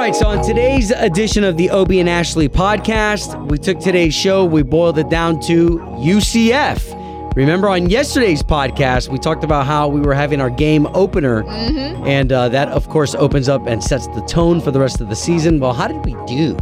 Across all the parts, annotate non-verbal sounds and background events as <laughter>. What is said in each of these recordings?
right, so on today's edition of the Obie and Ashley podcast, we took today's show, we boiled it down to UCF. Remember on yesterday's podcast, we talked about how we were having our game opener, and uh, that, of course, opens up and sets the tone for the rest of the season. Well, how did we do?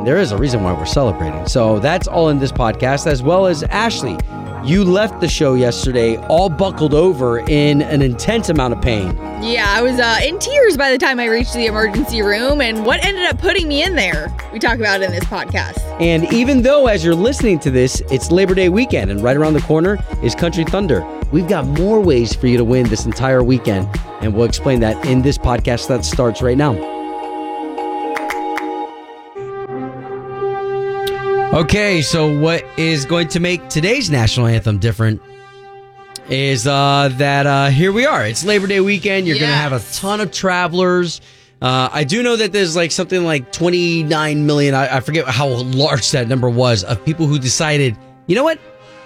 Mean, there is a reason why we're celebrating. So that's all in this podcast, as well as Ashley. You left the show yesterday all buckled over in an intense amount of pain. Yeah, I was uh, in tears by the time I reached the emergency room, and what ended up putting me in there, we talk about in this podcast. And even though, as you're listening to this, it's Labor Day weekend, and right around the corner is Country Thunder, we've got more ways for you to win this entire weekend. And we'll explain that in this podcast that starts right now. Okay, so what is going to make today's national anthem different is uh, that uh, here we are. It's Labor Day weekend. You're going to have a ton of travelers. Uh, I do know that there's like something like 29 million. I, I forget how large that number was of people who decided, you know what,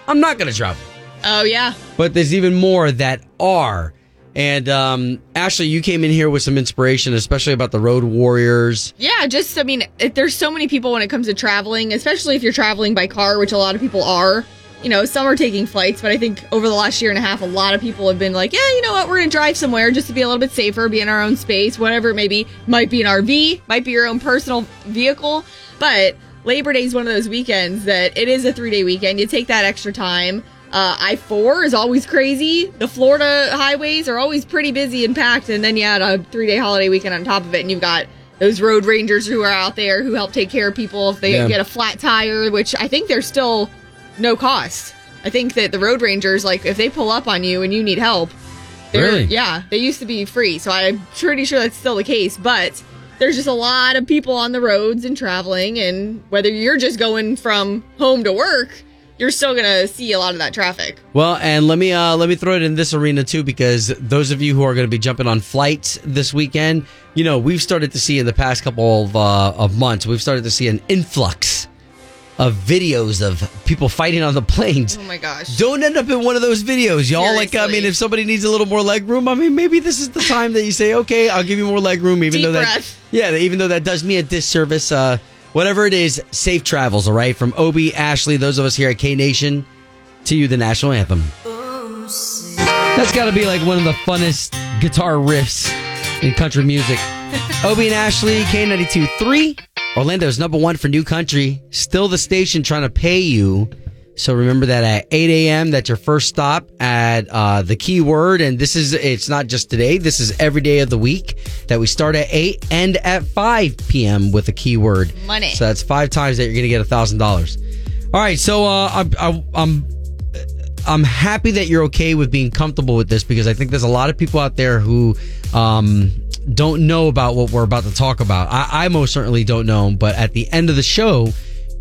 I'm not going to travel. Oh, yeah. But there's even more that are. And um, Ashley, you came in here with some inspiration, especially about the Road Warriors. Yeah, just, I mean, there's so many people when it comes to traveling, especially if you're traveling by car, which a lot of people are. You know, some are taking flights, but I think over the last year and a half, a lot of people have been like, yeah, you know what, we're to drive somewhere just to be a little bit safer, be in our own space, whatever it may be. Might be an RV, might be your own personal vehicle. But Labor Day is one of those weekends that it is a three day weekend. You take that extra time. Uh, I 4 is always crazy. The Florida highways are always pretty busy and packed. And then you add a three day holiday weekend on top of it, and you've got those road rangers who are out there who help take care of people if they Yeah. get a flat tire, which I think they're still no cost. I think that the road rangers, like, if they pull up on you and you need help, they're, Really? yeah, they used to be free. So I'm pretty sure that's still the case. But there's just a lot of people on the roads and traveling. And whether you're just going from home to work, you're still going to see a lot of that traffic. Well, and let me uh, let me throw it in this arena too, because those of you who are going to be jumping on flights this weekend, you know, we've started to see in the past couple of, uh, of months, we've started to see an influx of videos of people fighting on the planes. Oh my gosh. Don't end up in one of those videos, y'all. Like, I mean, if somebody needs a little more leg room, I mean, maybe this is the time that you say, okay, I'll give you more leg room, even Deep though that, yeah, even though that does me a disservice. Uh, whatever it is, safe travels. All right, from Obie, Ashley, those of us here at K Nation, to you, the national anthem. That's got to be like one of the funnest guitar riffs in country music. <laughs> Obie and Ashley, K92 3, Orlando's number one for new country. Still the station trying to pay you. So remember that at 8 a.m. That's your first stop at uh, the keyword. And this is, it's not just today. This is every day of the week that we start at 8 and at 5 p.m. with a keyword. Money. So that's five times that you're going to get a thousand dollars. All right. So uh, I'm, I'm, I'm I'm happy that you're okay with being comfortable with this because I think there's a lot of people out there who um, don't know about what we're about to talk about. I, I most certainly don't know, but at the end of the show,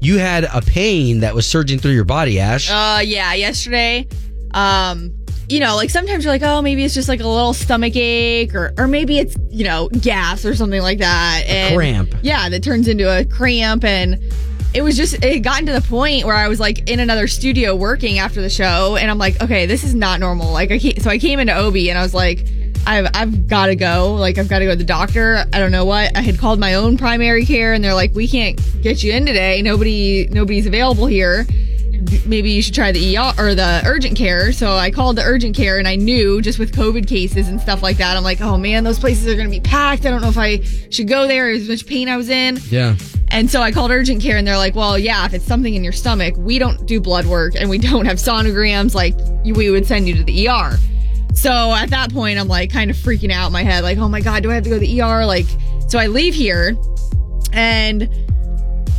you had a pain that was surging through your body, Ash. Uh, yeah, yesterday, um, you know, like sometimes you're like, oh, maybe it's just like a little stomach ache, or or maybe it's you know gas or something like that, and cramp. Yeah, that turns into a cramp, and it was just it gotten to the point where I was like in another studio working after the show, and I'm like, okay, this is not normal. Like, I so I came into Obie, and I was like. I've, I've got to go. Like, I've got to go to the doctor. I don't know what. I had called my own primary care, and they're like, "We can't get you in today. Nobody, nobody's available here." maybe you should try the ER or the urgent care. So I called the urgent care and I knew just with COVID cases and stuff like that, I'm like, oh man, those places are going to be packed. I don't know if I should go there as much pain I was in. Yeah. And so I called urgent care and they're like, well, yeah, if it's something in your stomach, we don't do blood work and we don't have sonograms. Like we would send you to the ER. So at that point, I'm like kind of freaking out in my head, like, oh my God, do I have to go to the ER? Like, so I leave here and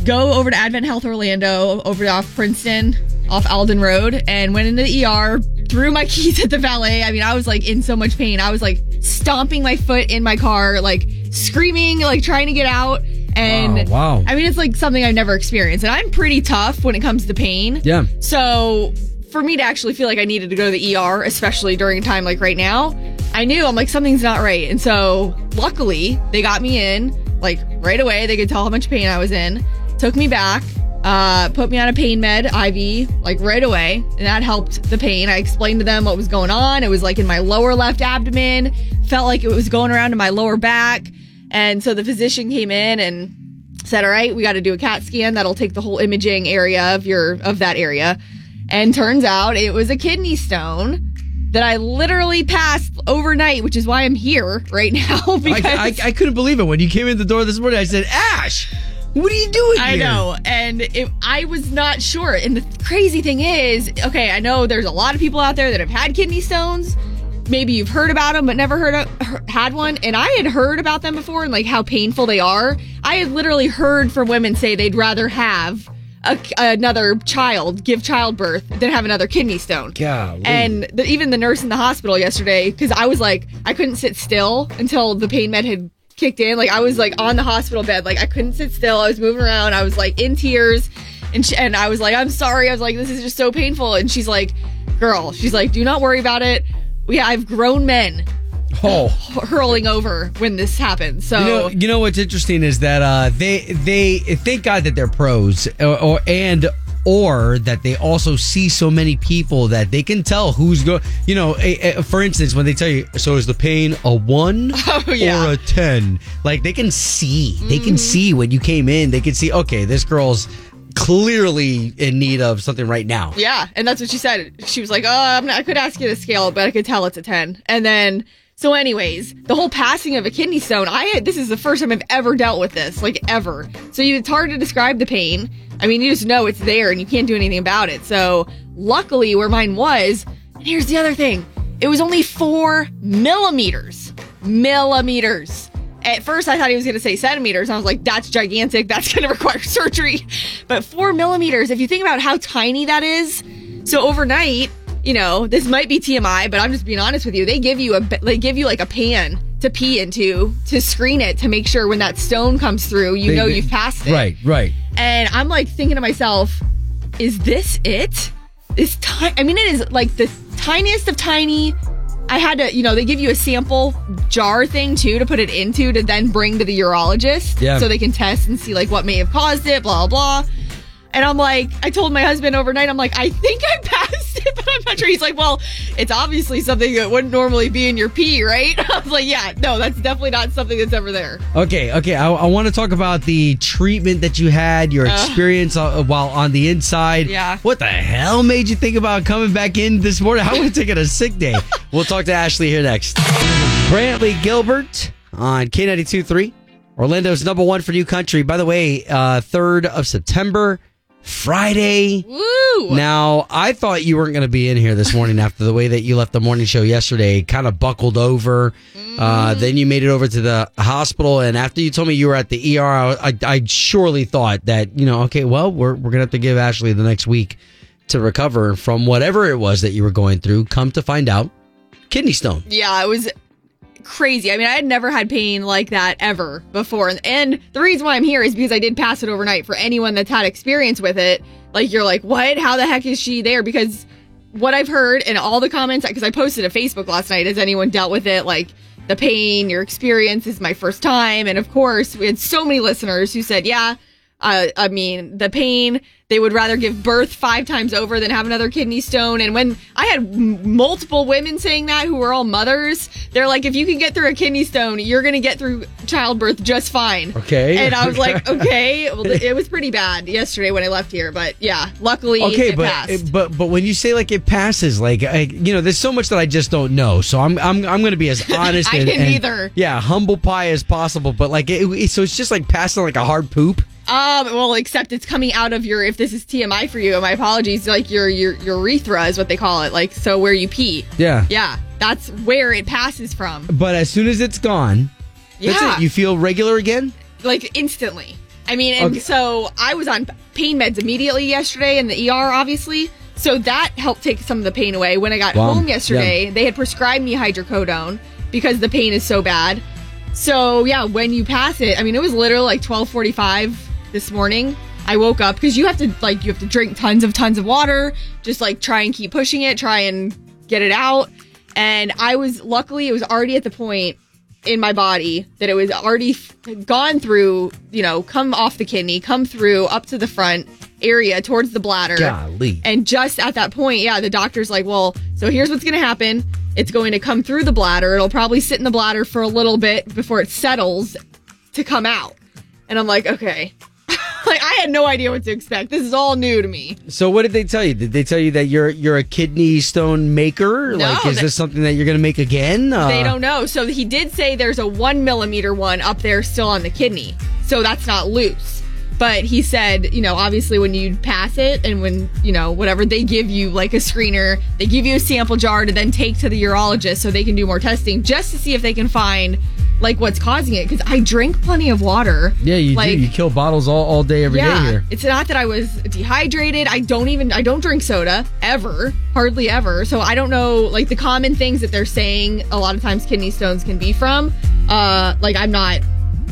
go over to Advent Health Orlando, over off Princeton, off Alden Road, and went into the ER, threw my <laughs> keys at the valet. I mean, I was like in so much pain. I was like stomping my foot in my car, like screaming, like trying to get out. And Wow, wow. I mean, it's like something I've never experienced. And I'm pretty tough when it comes to pain. Yeah. So for me to actually feel like I needed to go to the ER, especially during a time like right now, I knew I'm like something's not right. And so luckily they got me in like right away. They could tell how much pain I was in, took me back, uh, put me on a pain med IV like right away, and that helped the pain. I explained to them what was going on. It was like in my lower left abdomen, felt like it was going around to my lower back. And so the physician came in and said, "All right, we got to do a CAT scan that'll take the whole imaging area of your of that area." And turns out it was a kidney stone that I literally passed overnight, which is why I'm here right <laughs> now. Because I, I, I couldn't believe it when you came in the door this morning. I said, Ash, what are you doing I here?" know, and it, I was not sure. And the crazy thing is, okay, I know there's a lot of people out there that have had kidney stones. Maybe you've heard about them, but never heard of, had one. And I had heard about them before and like how painful they are. I had literally heard from women say they'd rather have a, another child, give childbirth, then have another kidney stone. Yeah. And the, even the nurse in the hospital yesterday, because I was like, I couldn't sit still until the pain med had kicked in. Like I was like on the hospital bed, like I couldn't sit still. I was moving around. I was like in tears, and she, and I was like, I'm sorry. I was like, this is just so painful. And she's like, girl, she's like, do not worry about it. We have grown men oh. <laughs> hurling over when this happens. So You know, you know what's interesting is that uh, they they thank God that they're pros, or, or and or that they also see so many people that they can tell who's going. You know, a, a- for instance, when they tell you, so is the pain a one <laughs> Oh, yeah. Mm-hmm. or a ten? Like they can see, they can see when you came in. They can see, okay, this girl's clearly in need of something right now. Yeah, and that's what she said. She was like, "Oh, I'm not, I could ask you to scale it, but I could tell it's a 10." And then so anyways, the whole passing of a kidney stone, I this is the first time I've ever dealt with this, like ever. So you it's hard to describe the pain. I mean, you just know it's there and you can't do anything about it. So luckily where mine was, and here's the other thing. It was only 4 millimeters. Millimeters. At first, I thought he was going to say centimeters. I was like, that's gigantic. That's <laughs> going to require surgery. But four millimeters, if you think about how tiny that is, so overnight, you know, this might be TMI, but I'm just being honest with you. They give you a, they give you like a pan to pee into to screen it to make sure when that stone comes through, you They- know they- you've passed it. Right, right. And I'm like thinking to myself, is this it? This ti- I mean, it is like the tiniest of tiny. I had to, you know, they give you a sample jar thing too to put it into to then bring to the urologist Yeah. so they can test and see like what may have caused it, blah, blah. And I'm like, I told my husband overnight, I'm like, I think I passed it, <laughs> but I'm not sure. He's like, well, it's obviously something that wouldn't normally be in your pee, right? <laughs> I was like, yeah, no, that's definitely not something that's ever there. Okay, okay. I, I want to talk about the treatment that you had, your experience uh, while on the inside. Yeah. What the hell made you think about coming back in this morning? How would taking a sick day? <laughs> we'll talk to Ashley here next. Brantley Gilbert on K92.3, Orlando's number one for new country. By the way, uh, 3rd of September, Friday. Woo! Now, I thought you weren't going to be in here this morning after the way that you left the morning show yesterday, kind of buckled over. Uh, then you made it over to the hospital. And after you told me you were at the ER, I, I, I surely thought that, you know, okay, well, we're, we're going to have to give Ashley the next week to recover from whatever it was that you were going through. Come to find out, kidney stone. Yeah, it was crazy. I mean, I had never had pain like that ever before. And, the reason why I'm here is because I did pass it overnight for anyone that's had experience with it. Like, you're like, what? How the heck is she there? Because what I've heard and all the comments, because I posted a Facebook last night, has anyone dealt with it? Like, the pain, your experience is my first time. And of course, we had so many listeners who said, yeah, uh, I mean, the pain, they would rather give birth five times over than have another kidney stone. And when I had m- multiple women saying that who were all mothers, they're like, if you can get through a kidney stone, you're going to get through childbirth just fine. Okay. And I was like, <laughs> okay. Well, it was pretty bad yesterday when I left here. But yeah, luckily Okay, it but passed. but but when you say like it passes, like I, you know, there's so much that I just don't know. So I'm I'm I'm going to be as <laughs> honest. I and, didn't and- either. Yeah, humble pie as possible. But like, it, it- so it's just like passing like a hard poop. Um, well, except it's coming out of your. If this is TMI for you, my apologies. Like your your urethra is what they call it. Like so, where you pee. Yeah. Yeah, that's where it passes from. But as soon as it's gone, that's Yeah. it. You feel regular again. like instantly. I mean, and Okay. so I was on pain meds immediately yesterday in the ER, obviously. So that helped take some of the pain away. When I got Wow. home yesterday, they had prescribed me hydrocodone because the pain is so bad. So yeah, when you pass it, I mean, it was literally like twelve forty-five this morning. I woke up because you have to like you have to drink tons of tons of water, just like try and keep pushing it, try and get it out. And I was luckily it was already at the point in my body that it was already gone through, you know, come off the kidney, come through up to the front area towards the bladder. Golly. And just at that point, yeah, the doctor's like, well, so here's what's going to happen. It's going to come through the bladder. It'll probably sit in the bladder for a little bit before it settles to come out. And I'm like, okay. <laughs> like I had no idea what to expect. This is all new to me. So what did they tell you? Did they tell you that you're you're a kidney stone maker? No, like, is they- this something that you're going to make again? Uh, They don't know. So he did say there's a one millimeter one up there still on the kidney. So that's not loose. But he said, you know, obviously when you pass it and when, you know, whatever, they give you like a screener, they give you a sample jar to then take to the urologist so they can do more testing just to see if they can find like what's causing it. Cause I drink plenty of water. Yeah, you like, do. You kill bottles all, all day, every day yeah, here. it's not that I was dehydrated. I don't even I don't drink soda ever, hardly ever. So I don't know like the common things that they're saying. A lot of times kidney stones can be from. Uh, like I'm not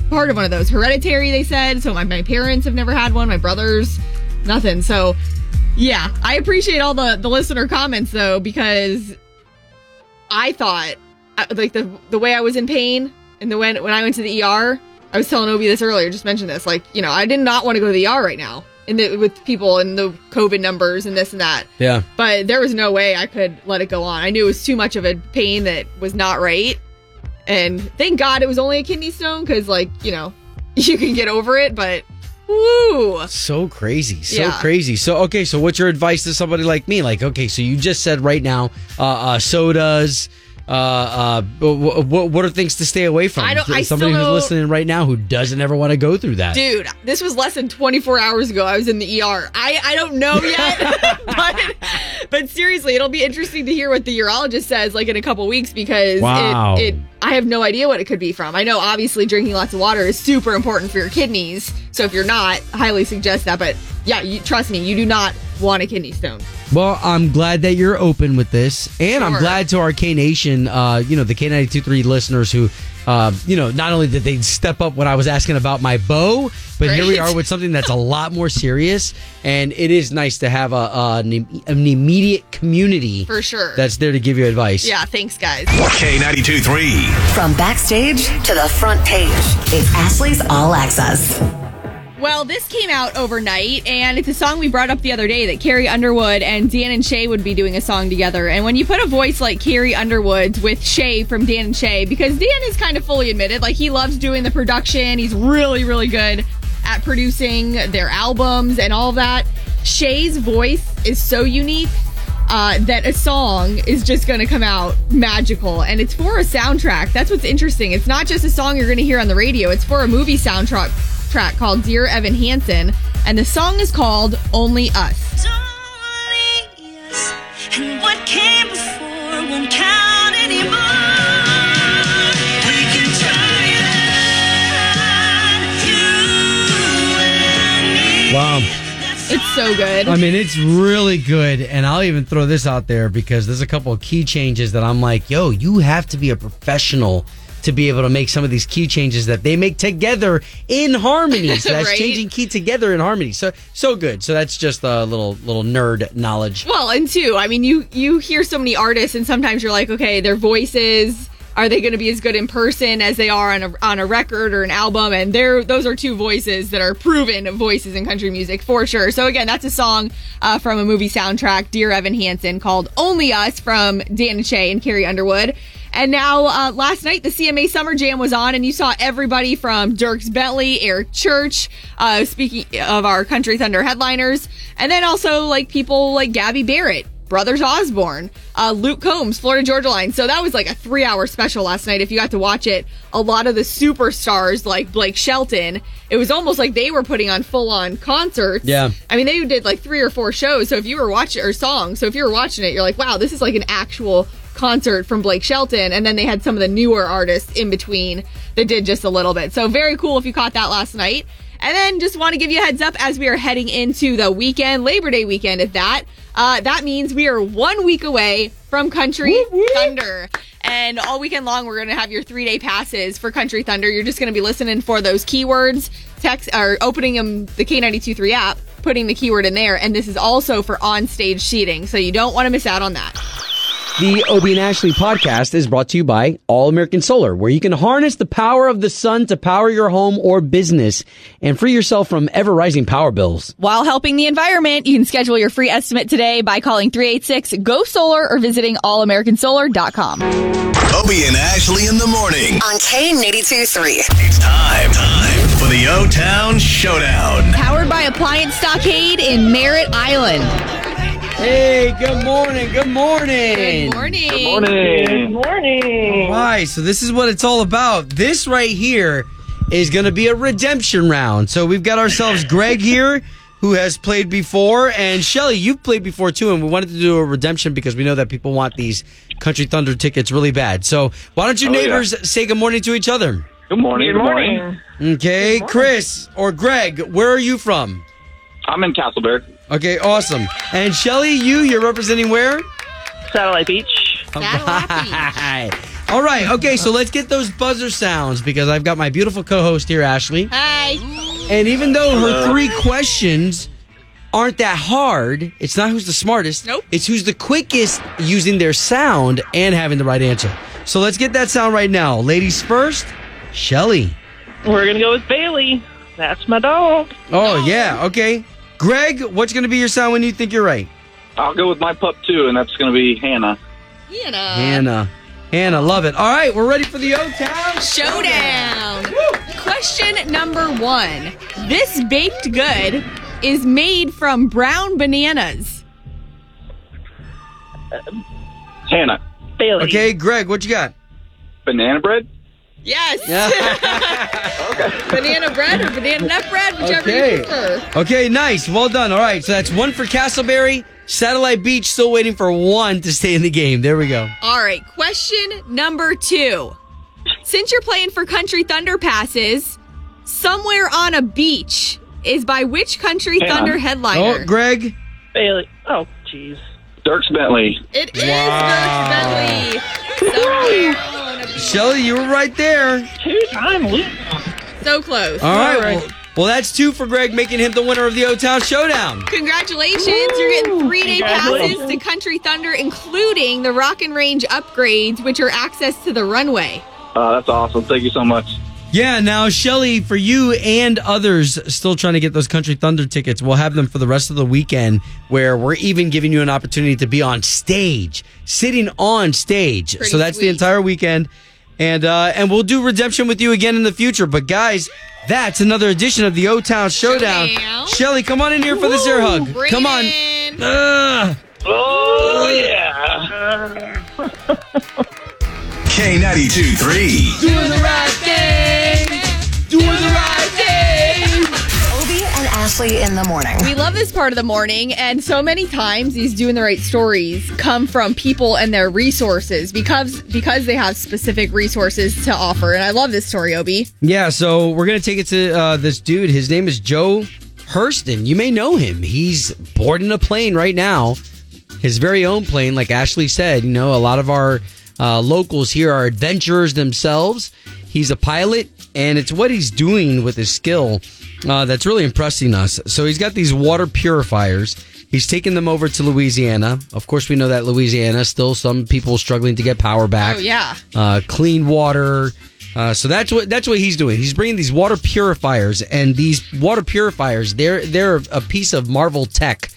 part of one of those. Hereditary, they said. So my my parents have never had one. My brothers, nothing. So yeah, I appreciate all the the listener comments though because I thought uh, like the the way I was in pain and the when when I went to the ER, I was telling Obie this earlier, just mentioned this. Like, you know, I did not want to go to the ER right now in the with people and the COVID numbers and this and that. Yeah. But there was no way I could let it go on. I knew it was too much of a pain that was not right. And thank God it was only a kidney stone because, like, you know, <laughs> you can get over it. But woo, So crazy, so Yeah. crazy. So okay, so what's your advice to somebody like me? Like, okay, so you just said right now, uh, uh sodas. Uh, uh, what, what are things to stay away from? I don't- I Somebody who's listening right now who doesn't ever want to go through that. dude, this was less than 24 hours ago. I was in the ER. I I don't know yet, <laughs> but but seriously, it'll be interesting to hear what the urologist says like in a couple weeks because Wow. it, it I have no idea what it could be from. I know obviously drinking lots of water is super important for your kidneys. So if you're not, highly suggest that. But yeah, you trust me, you do not want a kidney stone. Well, I'm glad that you're open with this, and I'm glad to our K Nation, uh, you know, the K923 listeners who, uh, you know, not only did they step up when I was asking about my bow, but here we are with something that's a lot more serious, and it is nice to have a, a an, an immediate community For sure. that's there to give you advice. yeah, thanks guys. K92 3. From backstage to the front page, it's Ashley's All Access. Well, this came out overnight, and it's a song we brought up the other day that Carrie Underwood and Dan and Shay would be doing a song together. And when you put a voice like Carrie Underwood's with Shay from Dan and Shay, because Dan is kind of fully admitted, like he loves doing the production, he's really, really good at producing their albums and all that. Shay's voice is so unique uh, that a song is just going to come out magical and it's for a soundtrack. That's what's interesting. It's not just a song you're going to hear on the radio, it's for a movie soundtrack track called Dear Evan Hansen. And the song is called Only Us. Only us, and what came before won't count anymore. We can try it, you and me. Wow. It's so good. I mean, it's really good, and I'll even throw this out there because there's a couple of key changes that I'm like, yo, you have to be a professional to be able to make some of these key changes that they make together in harmony. <laughs> So that's Right. changing key together in harmony. So so good. So that's just a little little nerd knowledge. Well, and two, I mean, you you hear so many artists, and sometimes you're like, okay, their voices are they going to be as good in person as they are on a on a record or an album? And they're those are two voices that are proven voices in country music for sure. So again, that's a song uh, from a movie soundtrack, Dear Evan Hansen, called "Only Us" from Dan Shay and Carrie Underwood. And now, uh, last night, the CMA Summer Jam was on, and you saw everybody from Dierks Bentley, Eric Church, uh, speaking of our Country Thunder headliners, and then also like people like Gabby Barrett, Brothers Osborne, uh, Luke Combs, Florida Georgia Line. So that was like a three hour special last night. If you got to watch it, a lot of the superstars like Blake Shelton, it was almost like they were putting on full on concerts. Yeah. I mean, they did like three or four shows. So if you were watching or songs, so if you were watching it, you're like, wow, this is like an actual concert from Blake Shelton. And then they had some of the newer artists in between that did just a little bit. So very cool if you caught that last night. And then just want to give you a heads up as we are heading into the weekend, Labor Day weekend at that. Uh, that means we are one week away from Country Thunder. And all weekend long, we're going to have your three day passes for Country Thunder. You're just going to be listening for those keywords, text, or opening them, the K923 app, putting the keyword in there. And this is also for on stage seating. So you don't want to miss out on that. The Obie and Ashley podcast is brought to you by All American Solar, where you can harness the power of the sun to power your home or business and free yourself from ever rising power bills. While helping the environment, you can schedule your free estimate today by calling 386 GO SOLAR or visiting allamericansolar.com. Obie and Ashley in the morning. On K82 3. It's time, time for the O Town Showdown. Powered by Appliance Stockade in Merritt Island. Hey, good morning. Good morning. Good morning. Good morning. Good morning. All right, so this is what it's all about. This right here is going to be a redemption round. So we've got ourselves <laughs> Greg here, who has played before, and Shelly, you've played before too, and we wanted to do a redemption because we know that people want these Country Thunder tickets really bad. So why don't you Oh, yeah. neighbors say good morning to each other? Good morning. Good morning. Okay, Chris or Greg, where are you from? I'm in Casselberry. Okay, awesome. And Shelly, you, you're representing where? Satellite Beach. Hi. <laughs> All right, okay, so let's get those buzzer sounds because I've got my beautiful co host here, Ashley. Hi. And even though her three questions aren't that hard, it's not who's the smartest. Nope. It's who's the quickest using their sound and having the right answer. So let's get that sound right now. Ladies first, Shelly. We're gonna go with Bailey. That's my dog. Oh, yeah, okay. Greg, what's going to be your sound when you think you're right? I'll go with my pup too, and that's going to be Hannah. Hannah. Hannah. Hannah, love it. All right, we're ready for the O Town Showdown. Question number one. This baked good is made from brown bananas. Hannah. Bailey. Okay, Greg, what you got? Banana bread? Yes. <laughs> banana bread or banana nut bread, whichever Okay. you prefer. Okay, nice. Well done. All right, so that's one for Casselberry. Satellite Beach still waiting for one to stay in the game. There we go. All right, question number two. Since you're playing for Country Thunder passes, somewhere on a beach is by which Country Hang on. Thunder headliner? Oh, Greg. Bailey. Oh, jeez. Dierks Bentley. It is Wow. Dirk Bentley. Somewhere on a beach. Shelly, you were right there. Two-time loser. So close. All right. right. Well, well, that's two for Greg, making him the winner of the O Town Showdown. Congratulations. You're getting three day passes to Country Thunder, including the Rock and Range upgrades, which are access to the runway. Uh, that's awesome. Thank you so much. Yeah, now, Shelly, for you and others still trying to get those Country Thunder tickets, we'll have them for the rest of the weekend where we're even giving you an opportunity to be on stage, sitting on stage. Pretty so that's the entire weekend. And uh, and we'll do redemption with you again in the future. But guys, that's another edition of the O Town Showdown. Showdown. Shelly, come on in here for this air hug. Bring come on. in. Ugh. Oh, yeah. <laughs> K92 3. Doing the right thing. Doing the right thing. Obie and Ashley in the morning. We love this part of the morning, and so many times these doing the right stories come from people and their resources because because they have specific resources to offer. And I love this story, Obie. Yeah, so we're gonna take it to uh, this dude. His name is Joe Hurston. You may know him. He's boarding a plane right now, his very own plane. Like Ashley said, you know, a lot of our uh, locals here are adventurers themselves. He's a pilot, and it's what he's doing with his skill uh, that's really impressing us. So he's got these water purifiers. He's taking them over to Louisiana. Of course, we know that Louisiana still some people struggling to get power back Oh yeah. uh, clean water. Uh, so that's what that's what he's doing. He's bringing these water purifiers, and these water purifiers they're they're a piece of Marvel tech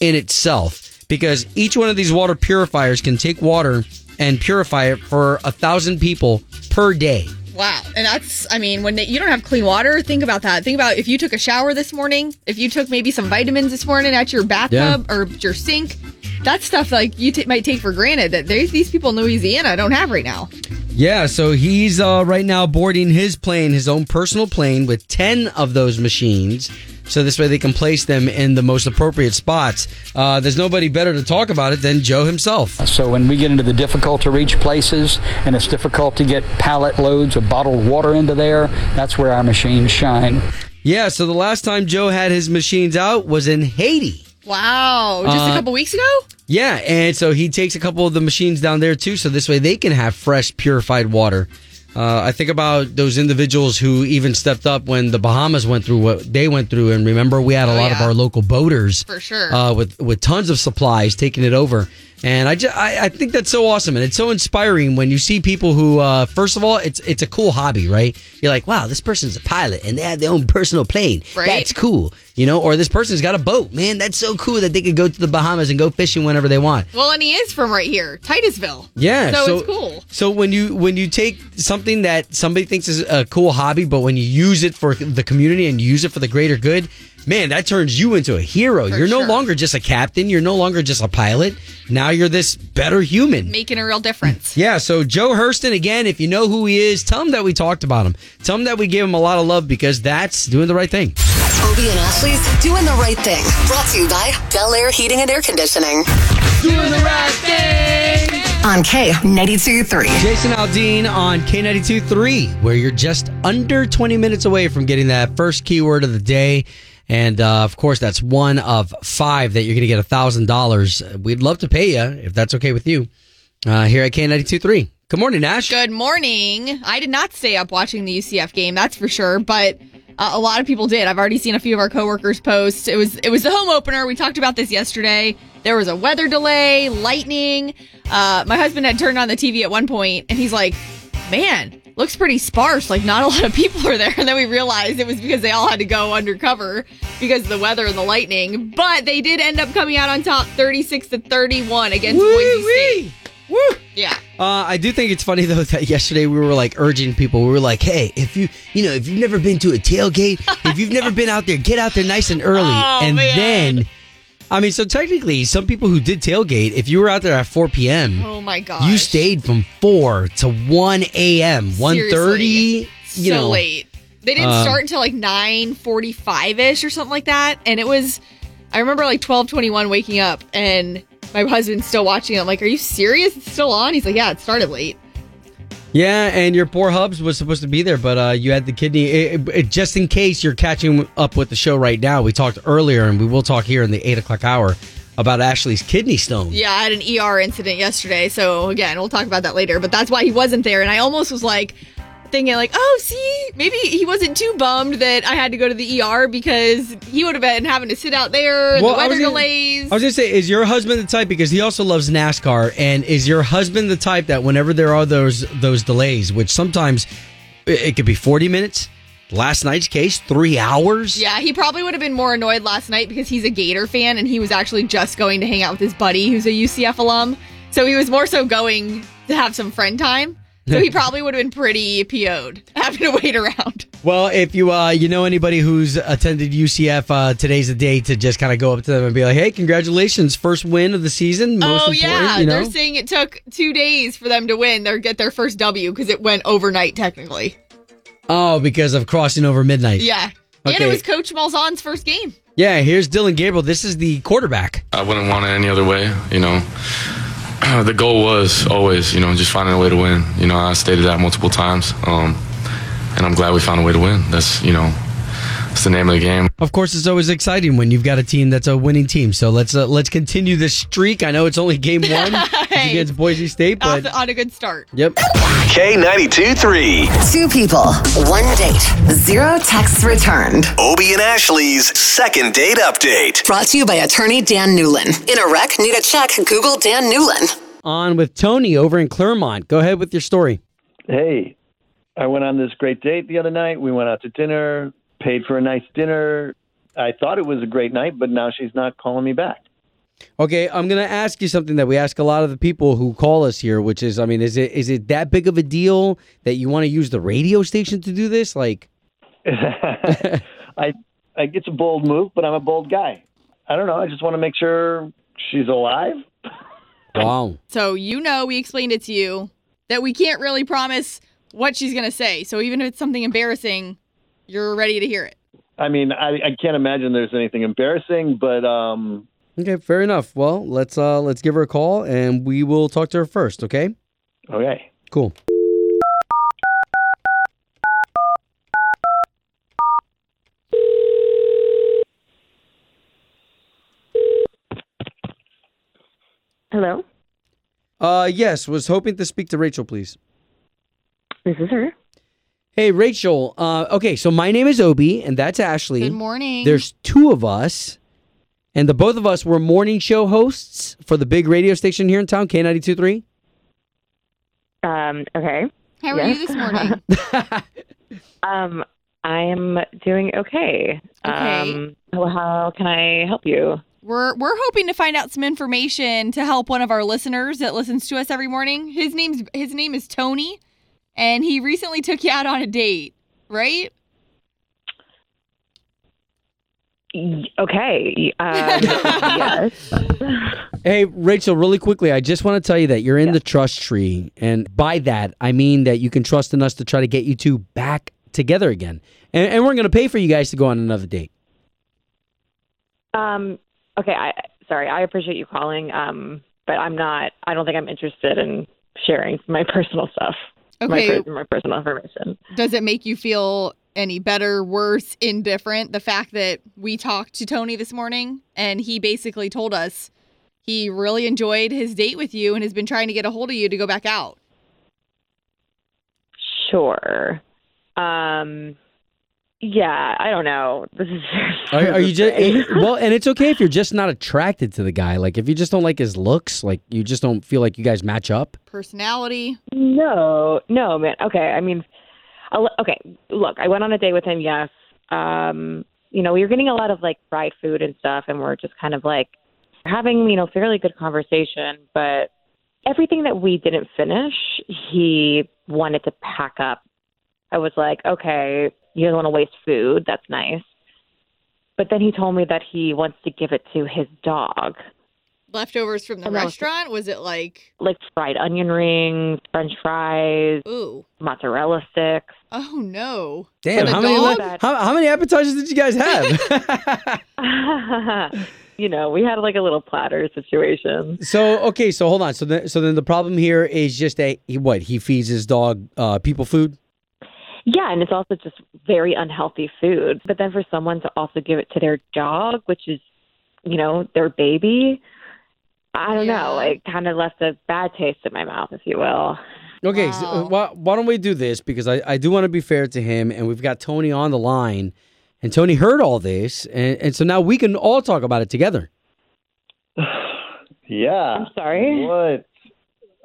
in itself because each one of these water purifiers can take water and purify it for a thousand people per day. Wow. And that's, I mean, when they, you don't have clean water, think about that. Think about if you took a shower this morning, if you took maybe some vitamins this morning at your bathtub or your sink, that's stuff like you t- might take for granted that there's these people in Louisiana don't have right now. Yeah, so he's uh, right now boarding his plane, his own personal plane, with 10 of those machines. So this way they can place them in the most appropriate spots. Uh, there's nobody better to talk about it than Joe himself. So when we get into the difficult to reach places and it's difficult to get pallet loads of bottled water into there, that's where our machines shine. Yeah, so the last time Joe had his machines out was in Haiti. Wow. Just a Uh, couple weeks ago? Yeah, and so he takes a couple of the machines down there too, so this way they can have fresh, purified water. Uh, I think about those individuals who even stepped up when the Bahamas went through what they went through, and remember we had a Oh, lot of our local boaters For sure. uh, with with tons of supplies taking it over. And I, just, I I think that's so awesome, and it's so inspiring when you see people who, uh, first of all, it's it's a cool hobby, right? You're like, wow, this person's a pilot, and they have their own personal plane. Right. That's cool, you know. Or this person's got a boat, man. That's so cool that they could go to the Bahamas and go fishing whenever they want. Well, and he is from right here, Titusville. Yeah, So, it's cool. So when you when you take something that somebody thinks is a cool hobby, but when you use it for the community and use it for the greater good, man, that turns you into a hero. For you're no longer just a captain. You're no longer just a pilot. Now you're this better human. Making a real difference. <laughs> Yeah, so Joe Hurston, again, if you know who he is, tell him that we talked about him. Tell him that we gave him a lot of love because that's doing the right thing. Obie and Ashley's Doing the Right Thing. Brought to you by Bel Air Heating and Air Conditioning. Doing the right thing. On K ninety two three. Jason Aldean on K92 3, where you're just under 20 minutes away from getting that first keyword of the day. And uh, of course, that's one of five that you're going to get $1,000. We'd love to pay you if that's okay with you uh, here at K92 3. Good morning, Nash. Good morning. I did not stay up watching the UCF game, that's for sure, but uh, a lot of people did. I've already seen a few of our coworkers post. It was it was the home opener. We talked about this yesterday. There was a weather delay, lightning. Uh, my husband had turned on the TV at one point, and he's like, "Man, looks pretty sparse. Like not a lot of people are there." <laughs> And then we realized it was because they all had to go undercover because of the weather and the lightning. But they did end up coming out on top, thirty-six to thirty-one against Boise State. Woo! Yeah. Uh, I do think it's funny though that yesterday we were like urging people. We were like, "Hey, if you, you know, if you've never been to a tailgate, if you've never been out there, get out there nice and early." Oh, and man. then, I mean, so technically, some people who did tailgate, if you were out there at 4 p.m., Oh my god, you stayed from 4 to 1 a.m. 1:30. Seriously. You so know, late. They didn't Um, start until like nine forty five ish or something like that, and it was. I remember like twelve twenty one waking up and my husband's still watching. it. I'm like, "Are you serious? It's still on?" He's like, "Yeah, it started late." Yeah, and your poor Hubs was supposed to be there, but uh, you had the kidney. It, it- just in case you're catching up with the show right now, we talked earlier, and we will talk here in the eight o'clock hour about Ashley's kidney stone. Yeah, I had an ER incident yesterday, so again, we'll talk about that later. But that's why he wasn't there, and I almost was like thinking like, "Oh, see, maybe he wasn't too bummed that I had to go to the ER because he would have been having to sit out there, Well, the weather was gonna- delays." I was gonna say, is your husband the type because he also loves NASCAR, and is your husband the type that whenever there are those those delays, which sometimes it, it could be forty minutes. Last night's case, three hours. Yeah, he probably would have been more annoyed last night because he's a Gator fan and he was actually just going to hang out with his buddy who's a UCF alum. So he was more so going to have some friend time. So he probably would have been pretty PO'd <laughs> having to wait around. Well, if you uh you know anybody who's attended UCF, uh, today's the day to just kind of go up to them and be like, "Hey, congratulations, first win of the season." Most oh yeah, you know. they're saying it took two days for them to win. They're get their first W because it went overnight technically. Oh, because of crossing over midnight. Yeah, and it was Coach Malzahn's first game. Yeah, here's Dillon Gabriel. This is the quarterback. I wouldn't want it any other way. You know, <clears throat> the goal was always, you know, just finding a way to win. You know, I stated that multiple times, um, and I'm glad we found a way to win. That's, you know, that's the name of the game. Of course, it's always exciting when you've got a team that's a winning team. So let's uh, let's continue this streak. I know it's only game <laughs> one Hey. against Boise State, Off but on a good start. yep. K92 3. Two people, one date, zero texts returned. Obie and Ashley's second date update. Brought to you by attorney Dan Newlin. In a wreck, need a check, Google Dan Newlin. On with Tony over in Clermont. Go ahead with your story. Hey, I went on this great date the other night. We went out to dinner, paid for a nice dinner. I thought it was a great night, but now she's not calling me back. Okay, I'm gonna ask you something that we ask a lot of the people who call us here, which is, I mean, is it is it that big of a deal that you want to use the radio station to do this? Like, <laughs> <laughs> I, I it's a bold move, but I'm a bold guy. I don't know. I just want to make sure she's alive. <laughs> wow. So you know we explained it to you that we can't really promise what she's gonna say. So even if it's something embarrassing, you're ready to hear it. I mean, I, I can't imagine there's anything embarrassing, but um, Okay, fair enough. Well, let's uh let's give her a call and we will talk to her first. Okay. okay. Cool. Hello, Uh, yes, was hoping to speak to Rachel, please. this is her. Hey, Rachel. Uh, okay, so my name is Obie, and that's Ashley. Good morning. There's two of us, And the both of us were morning show hosts for the big radio station here in town, K92.3. Um, okay. How are Yes. you this morning? <laughs> <laughs> Um, I'm doing okay. Okay. Um, how- how can I help you? We're we're hoping to find out some information to help one of our listeners that listens to us every morning. His name's his name is Tony, and he recently took you out on a date, right? Okay. Um, <laughs> yes. Hey, Rachel, really quickly, I just want to tell you that you're in the trust tree. And by that, I mean that you can trust in us to try to get you two back together again. And, and we're going to pay for you guys to go on another date. Um, okay. I sorry. I appreciate you calling. Um, but I'm not. I don't think I'm interested in sharing my <laughs> personal stuff. Okay. My, my personal information. Does it make you feel any better, worse, indifferent? The fact that we talked to Tony this morning and he basically told us he really enjoyed his date with you and has been trying to get a hold of you to go back out. Sure. Um. Yeah. I don't know. This is. Are, are you just well? And it's okay if you're just not attracted to the guy. Like if you just don't like his looks, like you just don't feel like you guys match up. Personality. No, no, man. Okay, I mean, I'll- okay. Look, I went on a date with him. Yes. Um, you know, we were getting a lot of like fried food and stuff, and we're just kind of like having you know fairly good conversation. But everything that we didn't finish, he wanted to pack up. I was like, okay, you don't want to waste food. That's nice. But then he told me that he wants to give it to his dog. Leftovers from the And that was- restaurant? Was it like, like fried onion rings, French fries, ooh, mozzarella sticks. oh no. Damn, how many le- how, how many appetizers did you guys have? <laughs> you know, we had like a little platter situation. so okay, so hold on. So then, so then the problem here is just that he, what he feeds his dog uh, people food. Yeah, and it's also just very unhealthy food. But then for someone to also give it to their dog, which is, you know, their baby, I don't Yeah. know, It kind of left a bad taste in my mouth, if you will. Okay, so, uh, why, why don't we do this? Because I, I do want to be fair to him, and we've got Tony on the line, and Tony heard all this, and, and so now we can all talk about it together. <sighs> Yeah. I'm sorry. What?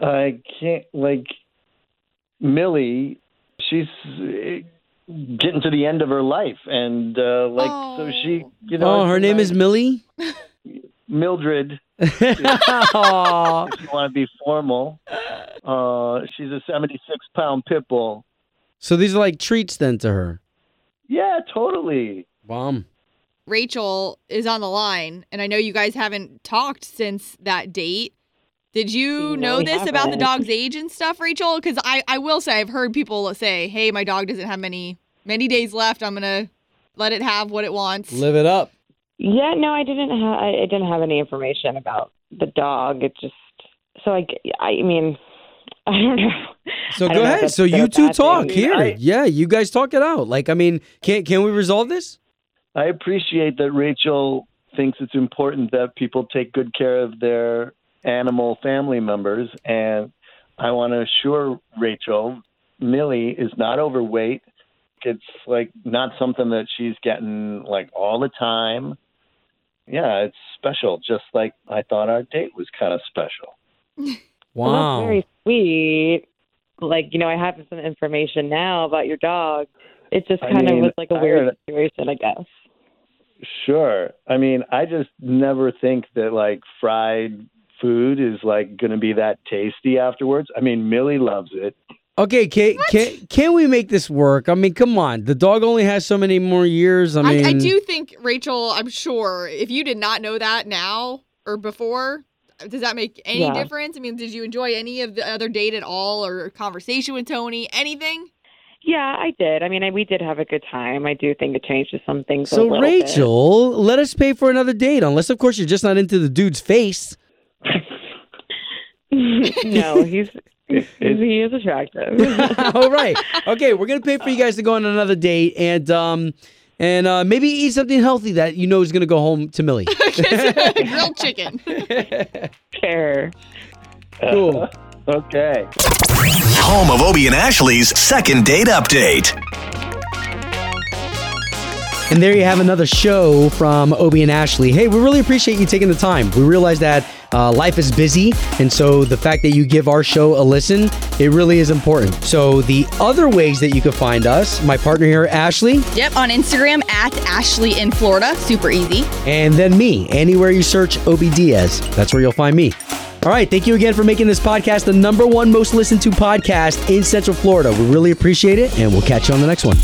I can't like Millie. She's getting to the end of her life, and uh, like so she, you know. oh, her a name is nice- Millie. <laughs> Mildred. Aw. <laughs> If you want to be formal, uh, she's a seventy-six pound pit bull. so these are like treats then to her. Yeah, totally. Bomb. Rachel is on the line, and I know you guys haven't talked since that date. Did you No, know we this about the dog's age and stuff, Rachel? Because I, I will say I've heard people say, "Hey, my dog doesn't have many many days left. I'm gonna let it have what it wants." Live it up. Yeah, no, I didn't have I I didn't have any information about the dog. It just so I g- I mean <laughs> I don't know. So go don't know ahead. So you two talk thing. here. I- yeah, you guys talk it out. Like, I mean, can can we resolve this? I appreciate that Rachel thinks it's important that people take good care of their animal family members, and I want to assure Rachel, Millie is not overweight. It's like not something that she's getting like all the time. Yeah, it's special. Just like I thought our date was kind of special. <laughs> Well, Wow. that's very sweet. Like, you know, I have some information now about your dog. It just I kind of was like a weird heard- situation, I guess. Sure. I mean, I just never think that like fried food is like going to be that tasty afterwards. I mean, Millie loves it. Okay, can, can can we make this work? I mean, come on. The dog only has so many more years. I I, mean, I do think Rachel. I'm sure if you did not know that now or before, does that make any Yeah. difference? I mean, did you enjoy any of the other date at all, or conversation with Tony? Anything? Yeah, I did. I mean, I, we did have a good time. I do think it changes some things. a So little bit. Rachel, let us pay for another date, unless of course you're just not into the dude's face. No, <laughs> he's he is attractive. <laughs> All right. Okay, we're gonna pay for you guys to go on another date and um and uh, maybe eat something healthy that you know is gonna go home to Millie. <laughs> Grilled chicken. Fair. Cool. Okay. Home of Obie and Ashley's second date update. And there you have another show from Obie and Ashley. Hey, we really appreciate you taking the time. We realize that uh, life is busy, and so the fact that you give our show a listen, it really is important. So the other ways that you can find us, my partner here, Ashley, Yep, on Instagram at Ashley in Florida. Super easy. and then me. Anywhere you search Obie Diaz, that's where you'll find me. All right, thank you again for making this podcast the number one most listened to podcast in Central Florida. We really appreciate it, and we'll catch you on the next one.